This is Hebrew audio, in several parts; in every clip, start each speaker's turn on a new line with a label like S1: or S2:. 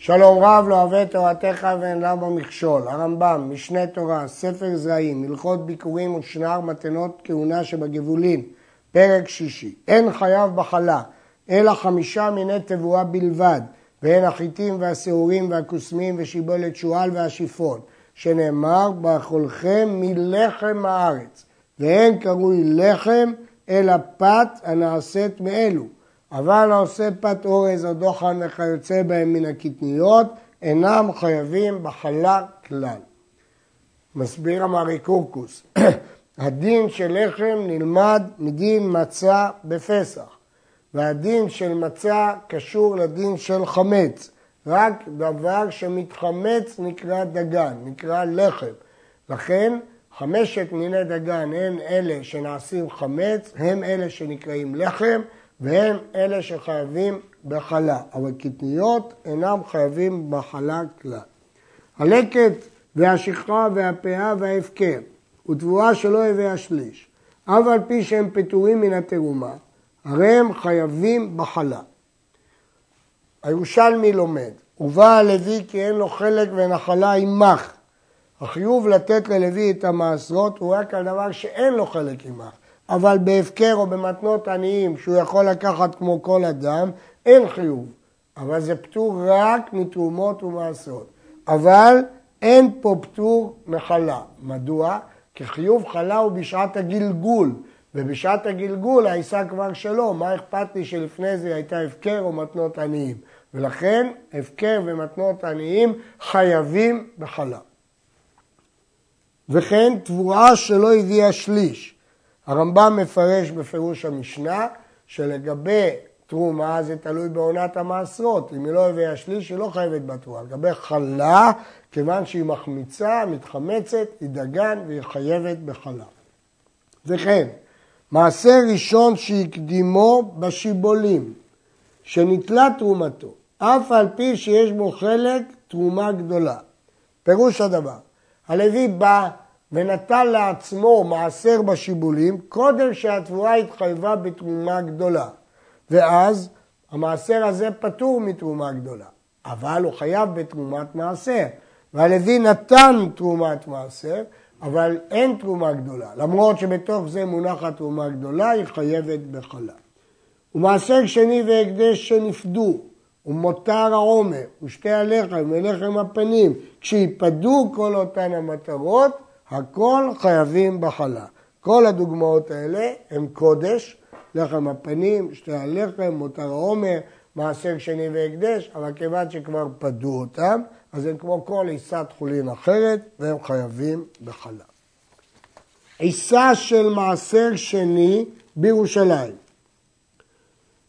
S1: שלום רב לא אוהב תורתך ואין לה במכשול. הרמב"ם, משנה תורה, ספר זרעים, הלכות ביקורים ושנר מתנות כהונה שבגבולין, פרק שישי. אין חייב בחלה, אלא חמישה מיני תבואה בלבד, והן החיטים והשעורים והכוסמים ושיבולת שועל והשיפון, שנאמר, באכולכם מלחם הארץ, ואין קרוי לחם, אלא פת הנעשית מאלו. אבל העושה פת אורז או דוחן וכיוצא בהם מן הקטניות, אינם חייבים בחלה כלל. מסביר המרי קורקוס, הדין של לחם נלמד מדין מצה בפסח, והדין של מצה קשור לדין של חמץ. רק דבר שמתחמץ נקרא דגן, נקרא לחם. לכן חמשת מיני דגן הם אלה שנעשים חמץ, הם אלה שנקראים לחם, והם אלה שחייבים בחלה, אבל קטניות אינם חייבים בחלה כלל. הלקט והשכחה והפאה וההפקר ותבואה שלא הביאה שליש, אף על פי שהם פטורים מן התרומה, הרי הם חייבים בחלה. הירושלמי לומד, ובא הלוי כי אין לו חלק ונחלה עמך. החיוב לתת ללוי את המעשרות הוא רק על דבר שאין לו חלק עמך. אבל בהפקר או במתנות עניים שהוא יכול לקחת כמו כל אדם, אין חיוב. אבל זה פטור רק מתרומות ומעשרות. אבל אין פה פטור מחלה. מדוע? כי חיוב חלה הוא בשעת הגלגול, ובשעת הגלגול העיסה כבר שלו, מה אכפת לי שלפני זה הייתה הפקר או מתנות עניים? ולכן הפקר ומתנות עניים חייבים בחלה. וכן תבואה שלא הביאה שליש. הרמב"ם מפרש בפירוש המשנה שלגבי תרומה זה תלוי בעונת המעשרות. אם היא לא הביאה שליש, היא לא חייבת בתרומה. לגבי חלה, כיוון שהיא מחמיצה, מתחמצת, היא דגן והיא חייבת בחלה. וכן, מעשה ראשון שהקדימו בשיבולים, שנתלה תרומתו, אף על פי שיש בו חלק תרומה גדולה. פירוש הדבר, הלוי בא ונטל לעצמו מעשר בשיבולים קודם שהתבואה התחייבה בתרומה גדולה. ואז המעשר הזה פטור מתרומה גדולה, אבל הוא חייב בתרומת מעשר. והלוי נתן תרומת מעשר, אבל אין תרומה גדולה. למרות שבתוך זה מונחת תרומה גדולה, היא חייבת בחלה. ומעשר שני והקדש שנפדו, ומותר העומר, ושתי הלחם ולחם הפנים, כשיפדו כל אותן המטרות, הכל חייבים בחלה. כל הדוגמאות האלה הם קודש, לחם הפנים, שתי הלחם, מותר העומר, מעשר שני והקדש, אבל כיוון שכבר פדו אותם, אז הם כמו כל עיסת חולין אחרת, והם חייבים בחלה. עיסה של מעשר שני בירושלים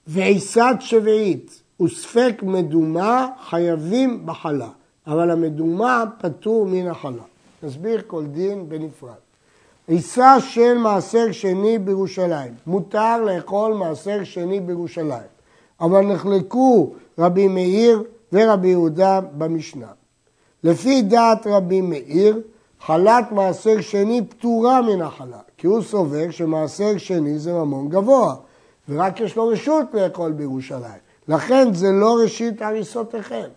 S1: ועיסת שביעית וספק מדומה חייבים בחלה, אבל המדומה פטור מן החלה. נסביר כל דין בנפרד. עיסה של מעשר שני בירושלים, מותר לאכול מעשר שני בירושלים, אבל נחלקו רבי מאיר ורבי יהודה במשנה. לפי דעת רבי מאיר, חלת מעשר שני פטורה מן החלה, כי הוא סובר שמעשר שני זה ממון גבוה, ורק יש לו רשות לאכול בירושלים. לכן זה לא ראשית הריסותיכם.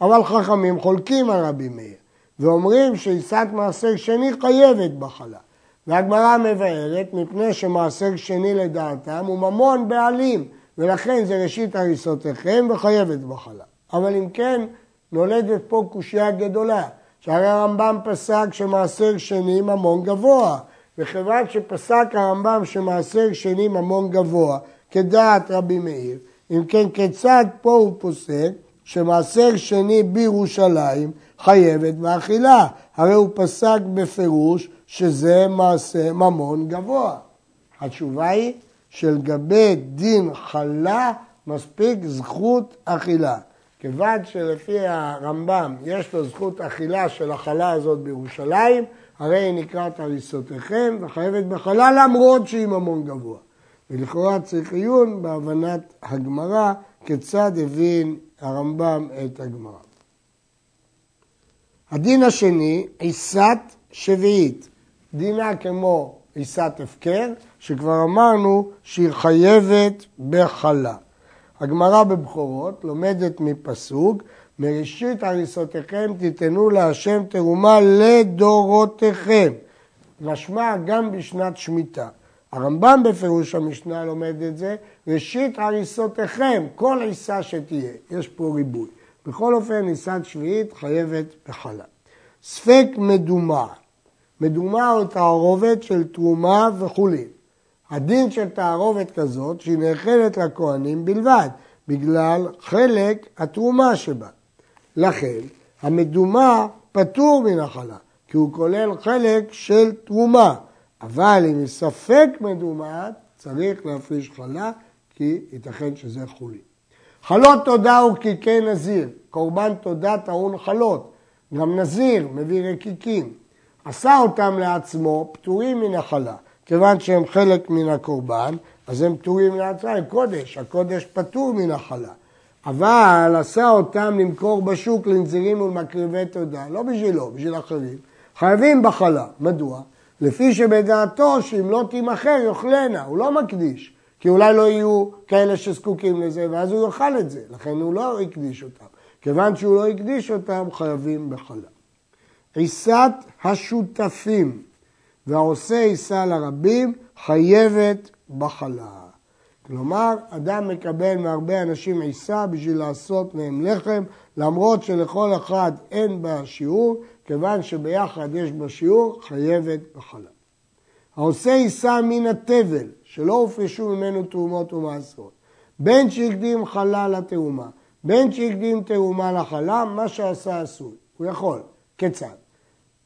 S1: אבל חכמים חולקים על רבי מאיר. ואומרים שעיסת מעשר שני חייבת בחלה. והגמרא מבארת מפני שמעשר שני לדעתם הוא ממון בעלים, ולכן זה ראשית הריסותיכם וחייבת בחלה. אבל אם כן, נולדת פה קושייה גדולה, שהרי הרמב"ם פסק שמעשר שני ממון גבוה, וכיוון שפסק הרמב"ם שמעשר שני ממון גבוה, כדעת רבי מאיר, אם כן כיצד פה הוא פוסק שמעשר שני בירושלים חייבת מאכילה. הרי הוא פסק בפירוש שזה מעשה ממון גבוה. התשובה היא שלגבי דין חלה מספיק זכות אכילה. כיוון שלפי הרמב"ם יש לו זכות אכילה של החלה הזאת בירושלים, הרי היא נקראת הריסותיכם וחייבת בחלה למרות שהיא ממון גבוה. ולכאורה צריך עיון בהבנת הגמרא כיצד הבין הרמב"ם את הגמרא. הדין השני, עיסת שביעית. דינה כמו עיסת הפקר, שכבר אמרנו שהיא חייבת בחלה. הגמרא בבכורות לומדת מפסוק, מראשית הריסותיכם תיתנו להשם תרומה לדורותיכם. משמע גם בשנת שמיטה. הרמב"ם בפירוש המשנה לומד את זה, ראשית הריסותיכם, כל עיסה שתהיה, יש פה ריבוי. בכל אופן, עיסת שביעית חייבת בחלה. ספק מדומה, מדומה או תערובת של תרומה וחולין. הדין של תערובת כזאת שהיא נאכלת לכהנים בלבד, בגלל חלק התרומה שבה. לכן, המדומה פטור מן החלה, כי הוא כולל חלק של תרומה. אבל אם ספק מדומה, צריך להפריש חלה, כי ייתכן שזה חולי. חלות תודה הוא קיקי נזיר, קורבן תודה טעון חלות. גם נזיר מביא רקיקים. עשה אותם לעצמו פטורים מן החלה. כיוון שהם חלק מן הקורבן, אז הם פטורים ההצעה, הם קודש, הקודש פטור מן החלה. אבל עשה אותם למכור בשוק לנזירים ולמקריבי תודה, לא בשבילו, בשביל אחרים. חייבים בחלה. מדוע? לפי שבדעתו שאם לא תימכר יאכלנה, הוא לא מקדיש. כי אולי לא יהיו כאלה שזקוקים לזה, ואז הוא יאכל את זה. לכן הוא לא הקדיש אותם. כיוון שהוא לא הקדיש אותם, חייבים בחלה. עיסת השותפים והעושה עיסה לרבים, חייבת בחלה. כלומר, אדם מקבל מהרבה אנשים עיסה בשביל לעשות מהם לחם, למרות שלכל אחד אין בה שיעור, כיוון שביחד יש בה שיעור, חייבת בחלה. העושה עיסה מן התבל, שלא הופרשו ממנו תרומות ומעשרות. בין שהקדים חלה לתרומה, בין שהקדים תרומה לחלה, מה שעשה אסור. הוא יכול. כיצד?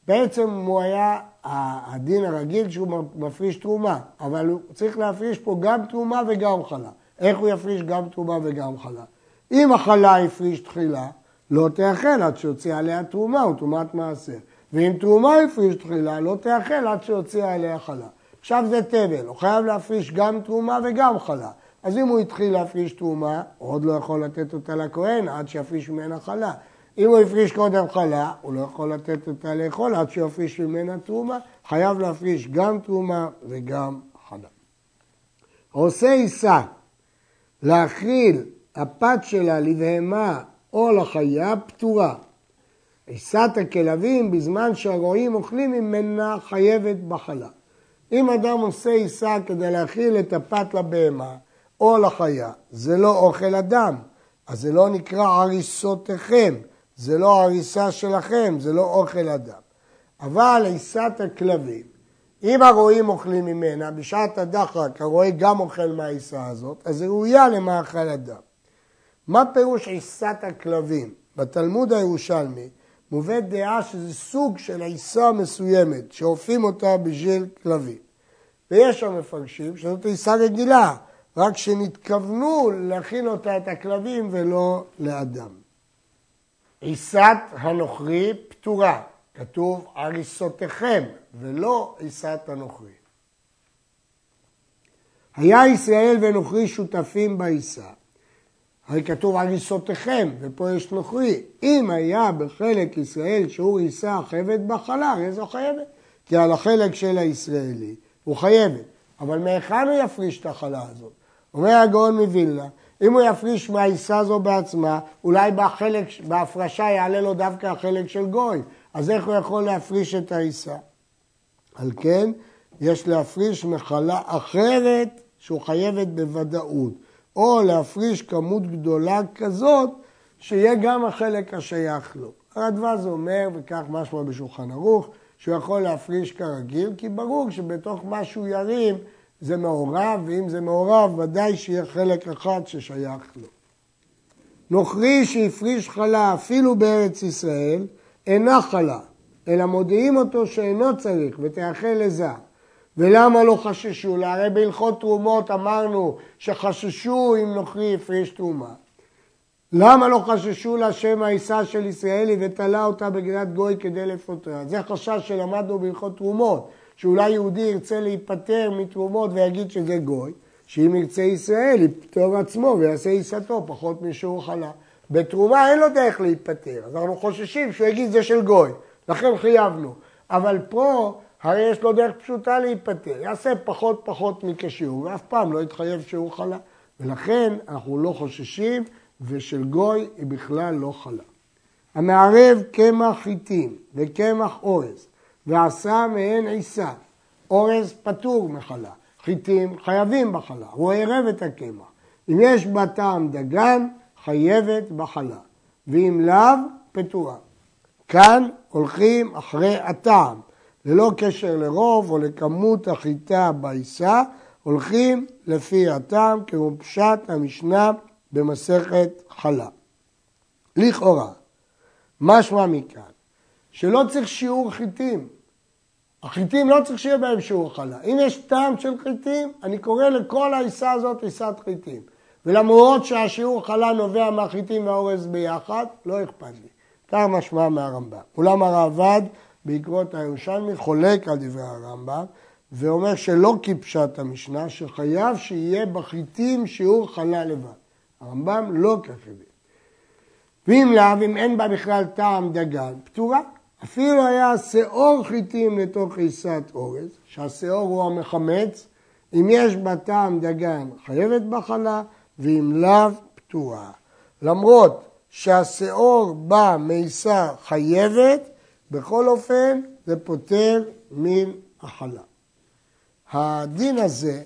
S1: בעצם הוא היה הדין הרגיל שהוא מפריש תרומה, אבל הוא צריך להפריש פה גם תרומה וגם חלה. איך הוא יפריש גם תרומה וגם חלה? אם החלה הפריש תחילה, לא תאכל עד שיוציא עליה תרומה הוא תרומת מעשר. ואם תרומה הפריש תחילה, לא תאכל עד שיוציא עליה חלה. עכשיו זה תבל, הוא חייב להפריש גם תרומה וגם חלה. אז אם הוא התחיל להפריש תרומה, הוא עוד לא יכול לתת אותה לכהן עד שיפריש ממנה חלה. אם הוא הפריש קודם חלה, הוא לא יכול לתת אותה לאכול עד שיפריש ממנה תרומה, חייב להפריש גם תרומה וגם חלה. עושה עיסה להכיל הפת שלה לבהמה או לחיה פטורה. עיסת הכלבים בזמן שהרועים אוכלים ממנה חייבת בחלה. אם אדם עושה עיסה כדי להכיל את הפת לבהמה או לחיה, זה לא אוכל אדם, אז זה לא נקרא עריסותיכם, זה לא הריסה שלכם, זה לא אוכל אדם. אבל עיסת הכלבים, אם הרועים אוכלים ממנה, בשעת הדחק הרועה גם אוכל מהעיסה הזאת, אז זה ראויה למאכל אדם. מה פירוש עיסת הכלבים? בתלמוד הירושלמי מובאת דעה שזה סוג של עיסה מסוימת, שאופים אותה בשביל כלבים. ויש שם מפרשים שזאת עיסה רגילה, רק שנתכוונו להכין אותה את הכלבים ולא לאדם. עיסת הנוכרי פטורה, כתוב הריסותיכם ולא עיסת הנוכרי. היה ישראל ונוכרי שותפים בעיסה. הרי כתוב הריסותיכם, ופה יש נוכרי. אם היה בחלק ישראל שהוא עיסה חייבת בחלה, הרי זו חייבת. כי על החלק של הישראלי הוא חייבת. אבל מהיכן הוא יפריש את החלה הזאת? אומר הגאון מווילנה, אם הוא יפריש מהעיסה הזו בעצמה, אולי בחלק, בהפרשה יעלה לו דווקא החלק של גוי. אז איך הוא יכול להפריש את העיסה? על כן, יש להפריש מחלה אחרת שהוא חייבת בוודאות, או להפריש כמות גדולה כזאת שיהיה גם החלק השייך לו. הרדווז אומר, וכך משמע בשולחן ערוך, שהוא יכול להפריש כרגיל, כי ברור שבתוך מה שהוא ירים זה מעורב, ואם זה מעורב, ודאי שיהיה חלק אחד ששייך לו. נוכרי שהפריש חלה אפילו בארץ ישראל, אינה חלה, אלא מודיעים אותו שאינו צריך ותאכל לזר. ולמה לא חששו לה? הרי בהלכות תרומות אמרנו שחששו אם נוכרי הפריש תרומה. למה לא חששו לה שם העיסה של ישראלי ותלה אותה בגדת גוי כדי לפוטרה? זה חשש שלמדנו בהלכות תרומות. שאולי יהודי ירצה להיפטר מתרומות ויגיד שזה גוי, שאם ירצה ישראל יפטור עצמו ויעשה עיסתו פחות משהוא חלה. בתרומה אין לו דרך להיפטר, אז אנחנו חוששים שהוא יגיד זה של גוי, לכן חייבנו. אבל פה הרי יש לו דרך פשוטה להיפטר, יעשה פחות פחות מכשיעור ואף פעם לא יתחייב שהוא חלה. ולכן אנחנו לא חוששים, ושל גוי היא בכלל לא חלה. המערב קמח חיטים וקמח אורז, ועשה מהן עיסה, אורז פטור מחלה, חיטים חייבים בחלה, הוא ערב את הקמח. אם יש בה טעם דגן, חייבת בחלה, ואם לאו, פטורה. כאן הולכים אחרי הטעם, ללא קשר לרוב או לכמות החיטה בעיסה, הולכים לפי הטעם כמו פשט המשנה במסכת חלה. לכאורה, משמע מכאן, שלא צריך שיעור חיטים. החיטים לא צריך שיהיה בהם שיעור חלה. אם יש טעם של חיטים, אני קורא לכל העיסה הזאת עיסת חיטים. ולמרות שהשיעור חלה נובע מהחיטים והאורז ביחד, לא אכפת לי. כך משמע מהרמב"ם. אולם הרעב"ד, בעקבות הירושלמי, חולק על דברי הרמב"ם, ואומר שלא כפשט המשנה, שחייב שיהיה בחיטים שיעור חלה לבד. הרמב"ם לא הביא. ואם לאו, אם אין בה בכלל טעם דגן, פטורה. אפילו היה שאור חיטים לתוך עיסת אורז, שהשאור הוא המחמץ, אם יש בה טעם דגן, חייבת בחלה, ואם לאו, פטורה. למרות שהשאור בא מעיסה חייבת, בכל אופן זה פוטר מן החלה. הדין הזה,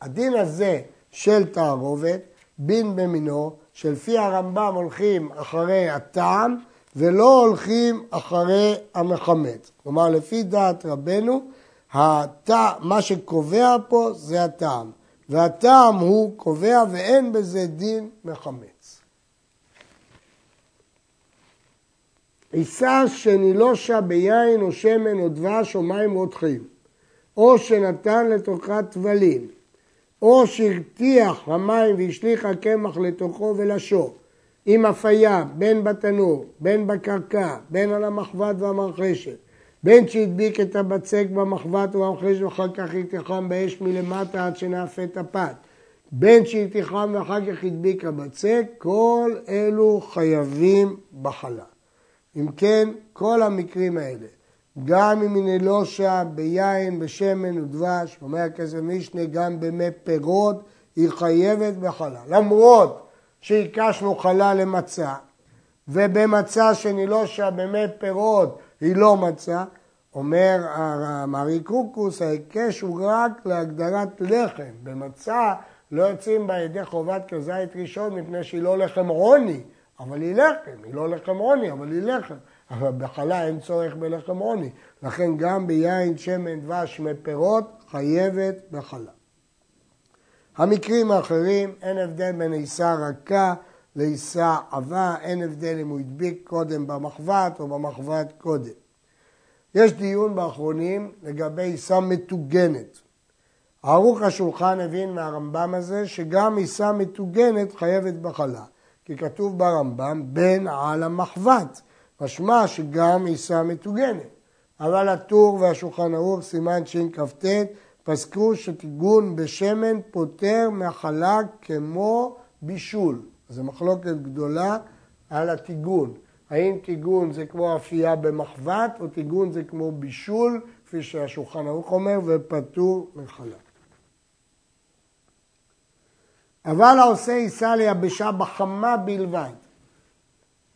S1: הדין הזה של תערובת, בין במינו, שלפי הרמב"ם הולכים אחרי הטעם ולא הולכים אחרי המחמץ. כלומר, לפי דעת רבנו, הטע, מה שקובע פה זה הטעם, והטעם הוא קובע ואין בזה דין מחמץ. עיסה שנילושה ביין או שמן או דבש או מים רותחים, או שנתן לתוכה טבלים, או שהרתיח המים והשליך הקמח לתוכו ולשור, עם אפייה, בין בתנור, בין בקרקע, בין על המחבת והמרחשת, בין שהדביק את הבצק במחבת ובמרחשת ואחר כך יתיחם באש מלמטה עד שנאפה את הפת, בין שהתיחם ואחר כך הדביק הבצק, כל אלו חייבים בחלה. אם כן, כל המקרים האלה, גם אם היא נלושה ביין, בשמן ודבש, אומר הכסף משנה, גם במי פירות, היא חייבת בחלה. למרות שהקשנו חלה למצה, ובמצה שנילושה במי פירות היא לא מצה, אומר המרי קוקוס, ההיקש הוא רק להגדרת לחם. במצה לא יוצאים בה ידי חובת כזית ראשון מפני שהיא לא לחם רוני, אבל היא לחם, היא לא לחם רוני, אבל היא לחם. אבל בחלה אין צורך בלחם עוני, לכן גם ביין, שמן, דבש, מפירות, חייבת בחלה. המקרים האחרים, אין הבדל בין עיסה רכה לעיסה עבה, אין הבדל אם הוא הדביק קודם במחבת או במחבת קודם. יש דיון באחרונים לגבי עיסה מטוגנת. ערוך השולחן הבין מהרמב"ם הזה שגם עיסה מטוגנת חייבת בחלה, כי כתוב ברמב"ם בין על המחבת. משמע שגם עיסה מטוגנת. אבל הטור והשולחן ערוך, סימן שכ"ט, פסקו שטיגון בשמן פותר מחלה כמו בישול. זו מחלוקת גדולה על הטיגון. האם טיגון זה כמו אפייה במחבת, או טיגון זה כמו בישול, כפי שהשולחן ערוך אומר, ופטור מחלה. אבל העושה עיסה ליבשה בחמה בלבד,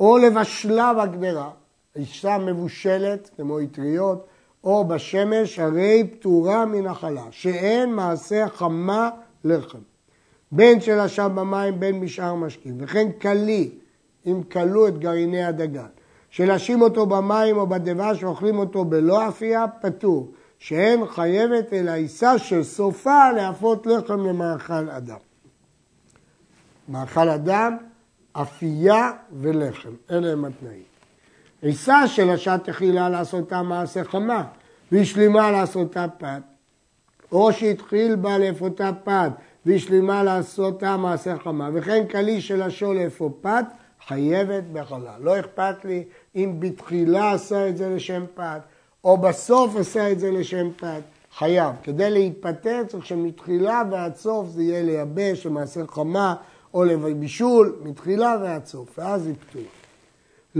S1: או לבשלה בגדרה, אישה מבושלת כמו אטריות, או בשמש, הרי פטורה מן החלה, שאין מעשה חמה לחם. בין שלשם במים בין משאר משקים, וכן כלי, אם כלו את גרעיני הדגן, שלשים אותו במים או בדבש ואוכלים אותו בלא אפייה, פטור, שאין חייבת אלא עיסה שסופה להפות לחם למאכל אדם. מאכל אדם אפייה ולחם, אלה הם התנאים. עיסה של השעת תחילה לעשותה מעשה חמה, והשלימה לעשותה פת, או שהתחיל בה לאפותה פת, והשלימה לעשותה מעשה חמה, וכן כלי של השול לאפו פת, חייבת בחלה. לא אכפת לי אם בתחילה עשה את זה לשם פת, או בסוף עשה את זה לשם פת, חייב. כדי להתפטר צריך שמתחילה ועד סוף זה יהיה לייבש, למעשה חמה, או לבישול מתחילה ועד סוף, ואז היא פתורה.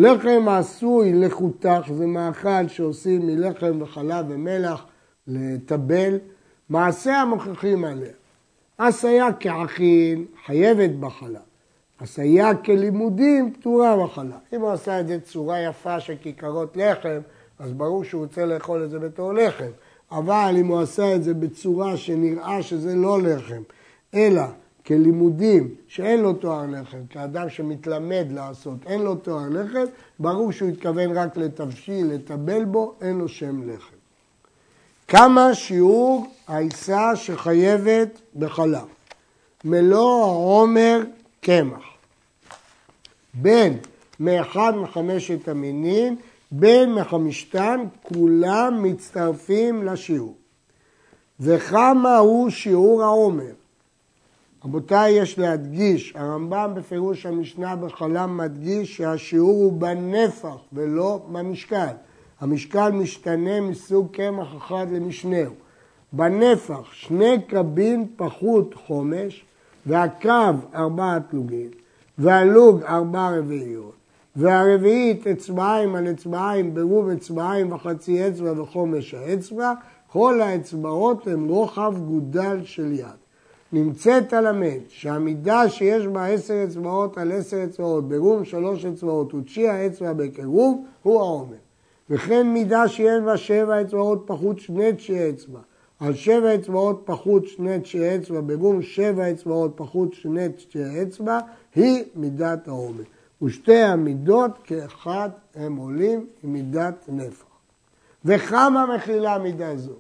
S1: לחם עשוי לחותך, זה מאכל שעושים מלחם וחלב ומלח לטבל, מעשה המוכיחים עליה. עשייה כעכין חייבת בחלה. עשייה כלימודים פטורה מחלה. אם הוא עשה את זה צורה יפה של כיכרות לחם, אז ברור שהוא רוצה לאכול את זה בתור לחם. אבל אם הוא עשה את זה בצורה שנראה שזה לא לחם, אלא כלימודים שאין לו תואר לחם, כאדם שמתלמד לעשות, אין לו תואר לחם, ברור שהוא התכוון רק לתבשיל, לטבל בו, אין לו שם לחם. כמה שיעור העיסה שחייבת בחלב? מלוא העומר קמח. בין מאחד מחמשת המינים, בין מחמישתן, כולם מצטרפים לשיעור. וכמה הוא שיעור העומר? רבותיי, יש להדגיש, הרמב"ם בפירוש המשנה בחלם מדגיש שהשיעור הוא בנפח ולא במשקל. המשקל משתנה מסוג קמח אחד למשנהו. בנפח שני קבין פחות חומש והקו ארבעה תלוגים והלוג ארבע רביעיות והרביעית אצבעיים על אצבעיים ברוב אצבעיים וחצי אצבע וחומש האצבע כל האצבעות הן רוחב גודל של יד. נמצאת הלמד שהמידה שיש בה עשר אצבעות על עשר אצבעות ברום שלוש אצבעות ותשיע האצבע בקירוב הוא העומר. וכן מידה שאין בה שבע אצבעות פחות שני תשיעי אצבע על שבע אצבעות פחות שני תשיעי אצבע ברום שבע אצבעות פחות שני תשיעי אצבע היא מידת העומר. ושתי המידות כאחד הם עולים עם מידת נפח. וכמה מכילה מידה זו?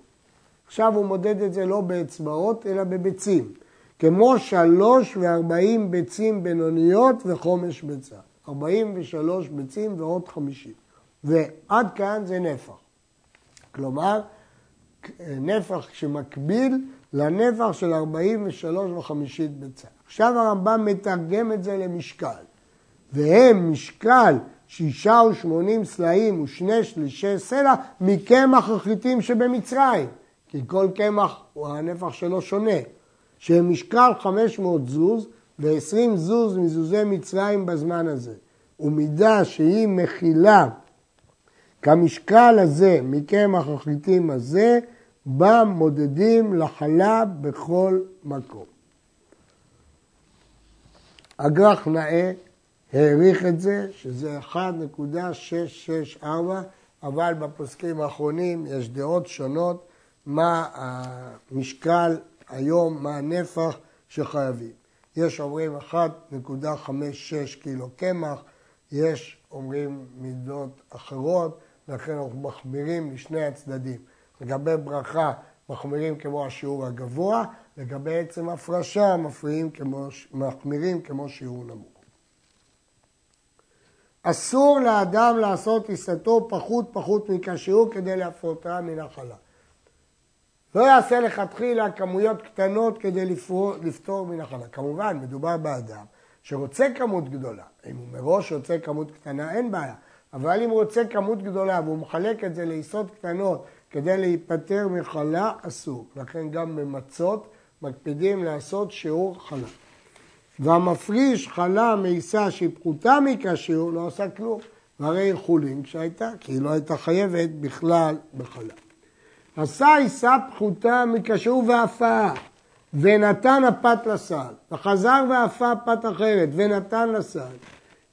S1: עכשיו הוא מודד את זה לא באצבעות, אלא בביצים. כמו שלוש וארבעים ביצים בינוניות וחומש ביצה. ארבעים ושלוש ביצים ועוד חמישים. ועד כאן זה נפח. כלומר, נפח שמקביל לנפח של ארבעים ושלוש וחמישית ביצה. עכשיו הרמב"ם מתרגם את זה למשקל. והם משקל שישה ושמונים סלעים ושני שלישי סלע מקמח החיטים שבמצרים. כי כל קמח, הנפח שלו שונה, שהם משקל 500 זוז ו-20 זוז מזוזי מצרים בזמן הזה. ומידה שהיא מכילה כמשקל הזה מקמח החיטים הזה, בה מודדים לחלב בכל מקום. אגרח נאה העריך את זה, שזה 1.664, אבל בפוסקים האחרונים יש דעות שונות מה המשקל היום, מה הנפח שחייבים. יש אומרים 1.56 קילו קמח, יש אומרים מידות אחרות, לכן אנחנו מחמירים לשני הצדדים. לגבי ברכה מחמירים כמו השיעור הגבוה, לגבי עצם הפרשה כמו, מחמירים כמו שיעור נמוך. אסור לאדם לעשות עיסתו פחות פחות מכשיעור כדי להפרוטה מן החלה. לא יעשה לכתחילה כמויות קטנות כדי לפתור, לפתור מן החלה. כמובן, מדובר באדם שרוצה כמות גדולה. אם הוא מראש רוצה כמות קטנה, אין בעיה. אבל אם הוא רוצה כמות גדולה והוא מחלק את זה לעיסות קטנות כדי להיפטר מחלה, אסור. לכן גם במצות מקפידים לעשות שיעור חלה. והמפריש חלה מעיסה שהיא פחותה מכשיעור לא עושה כלום. והרי חולין כשהייתה, כי היא לא הייתה חייבת בכלל בחלה. עשה עיסה פחותה מכשיעור והפעה, ונתן הפת לסל, וחזר והפה פת אחרת, ונתן לסל.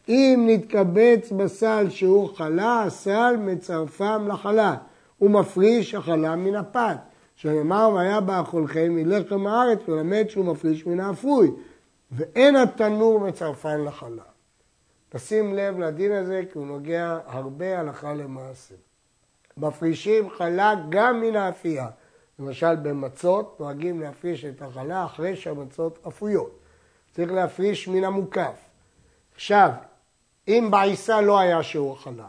S1: אם נתקבץ בסל שהוא חלה, הסל מצרפם לחלה, ומפריש החלה מן הפת. שנאמר, והיה באכולכם מלחם הארץ, ולמד שהוא מפריש מן האפוי. ואין התנור מצרפן לחלה. תשים לב לדין הזה, כי הוא נוגע הרבה הלכה למעשה. מפרישים חלה גם מן האפייה. למשל במצות נוהגים להפריש את החלה אחרי שהמצות אפויות. צריך להפריש מן המוקף. עכשיו, אם בעיסה לא היה שיעור חלה,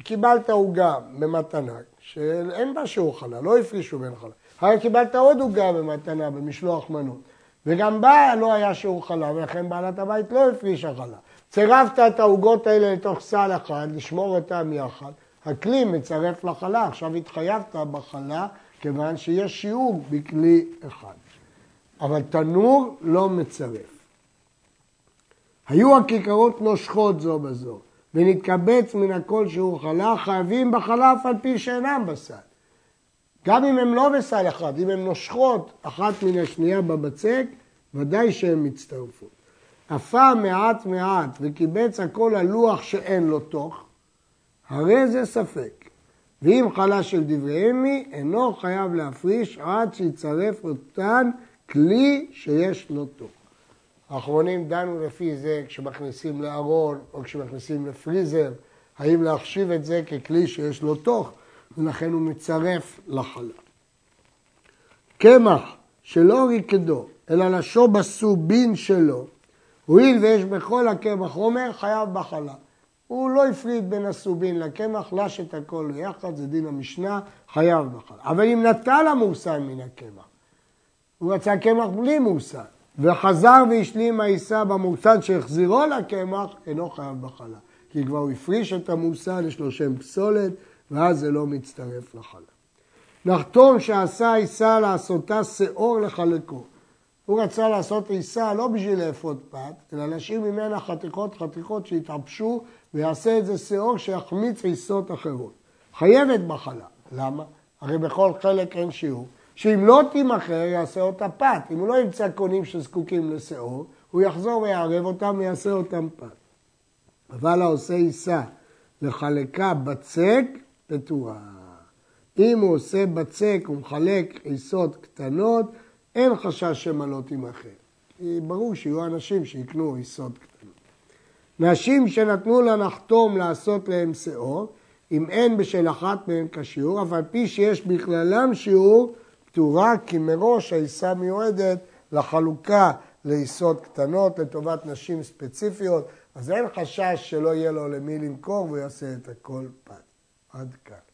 S1: וקיבלת עוגה במתנה, שאין בה שיעור חלה, לא הפרישו בין חלה. אחר קיבלת עוד עוגה במתנה, במשלוח מנות, וגם בה לא היה שיעור חלה, ולכן בעלת הבית לא הפרישה חלה. צירפת את העוגות האלה לתוך סל אחד, לשמור אותם יחד, הכלי מצרף לחלה, עכשיו התחייבת בחלה, כיוון שיש שיעור בכלי אחד. אבל תנור לא מצרף. היו הכיכרות נושכות זו בזו, ונתקבץ מן הכל שהוא חלה, חייבים בחלף על פי שאינם בסל. גם אם הם לא בסל אחד, אם הן נושכות אחת מן השנייה בבצק, ודאי שהן מצטרפות. עפה מעט מעט וקיבץ הכל על לוח שאין לו תוך, הרי זה ספק. ואם חלה של דברי אמי, אינו חייב להפריש עד שיצרף אותן כלי שיש לו תוך. האחרונים דנו לפי זה כשמכניסים לארון או כשמכניסים לפריזר, האם להחשיב את זה ככלי שיש לו תוך, ולכן הוא מצרף לחלה. קמח שלא ריקדו, אלא לשו בסובין שלו, הואיל ויש בכל הקמח חומר, חייב בחלה. הוא לא הפריד בין הסובין לקמח, לש את הכל ביחד, זה דין המשנה, חייב בחלה. אבל אם נטל המורסן מן הקמח, הוא רצה קמח בלי מורסן, וחזר והשלים העיסה במורסן שהחזירו לקמח, אינו חייב בחלה. כי כבר הוא הפריש את המורסן, יש לו שם פסולת, ואז זה לא מצטרף לחלה. נחתום שעשה עיסה לעשותה שאור לחלקו. הוא רצה לעשות עיסה לא בשביל לאפות פת, אלא להשאיר ממנה חתיכות חתיכות שיתעפשו ויעשה את זה שאור שיחמיץ עיסות אחרות. חייבת בחלה. למה? הרי בכל חלק אין שיעור. שאם לא תימכר יעשה אותה פת. אם הוא לא ימצא קונים שזקוקים לשאור, הוא יחזור ויערב אותם ויעשה אותם פת. אבל העושה עיסה לחלקה בצק, פטורה. אם הוא עושה בצק ומחלק עיסות קטנות, אין חשש שמא לא תימכר. ברור שיהיו אנשים שיקנו עיסות קטנות. נשים שנתנו לה נחתום לעשות להם שאור, אם אין בשל אחת מהן כשיעור, אף על פי שיש בכללם שיעור, פטורה, כי מראש העיסה מיועדת לחלוקה לעיסות קטנות לטובת נשים ספציפיות, אז אין חשש שלא יהיה לו למי למכור והוא יעשה את הכל פת. עד כאן.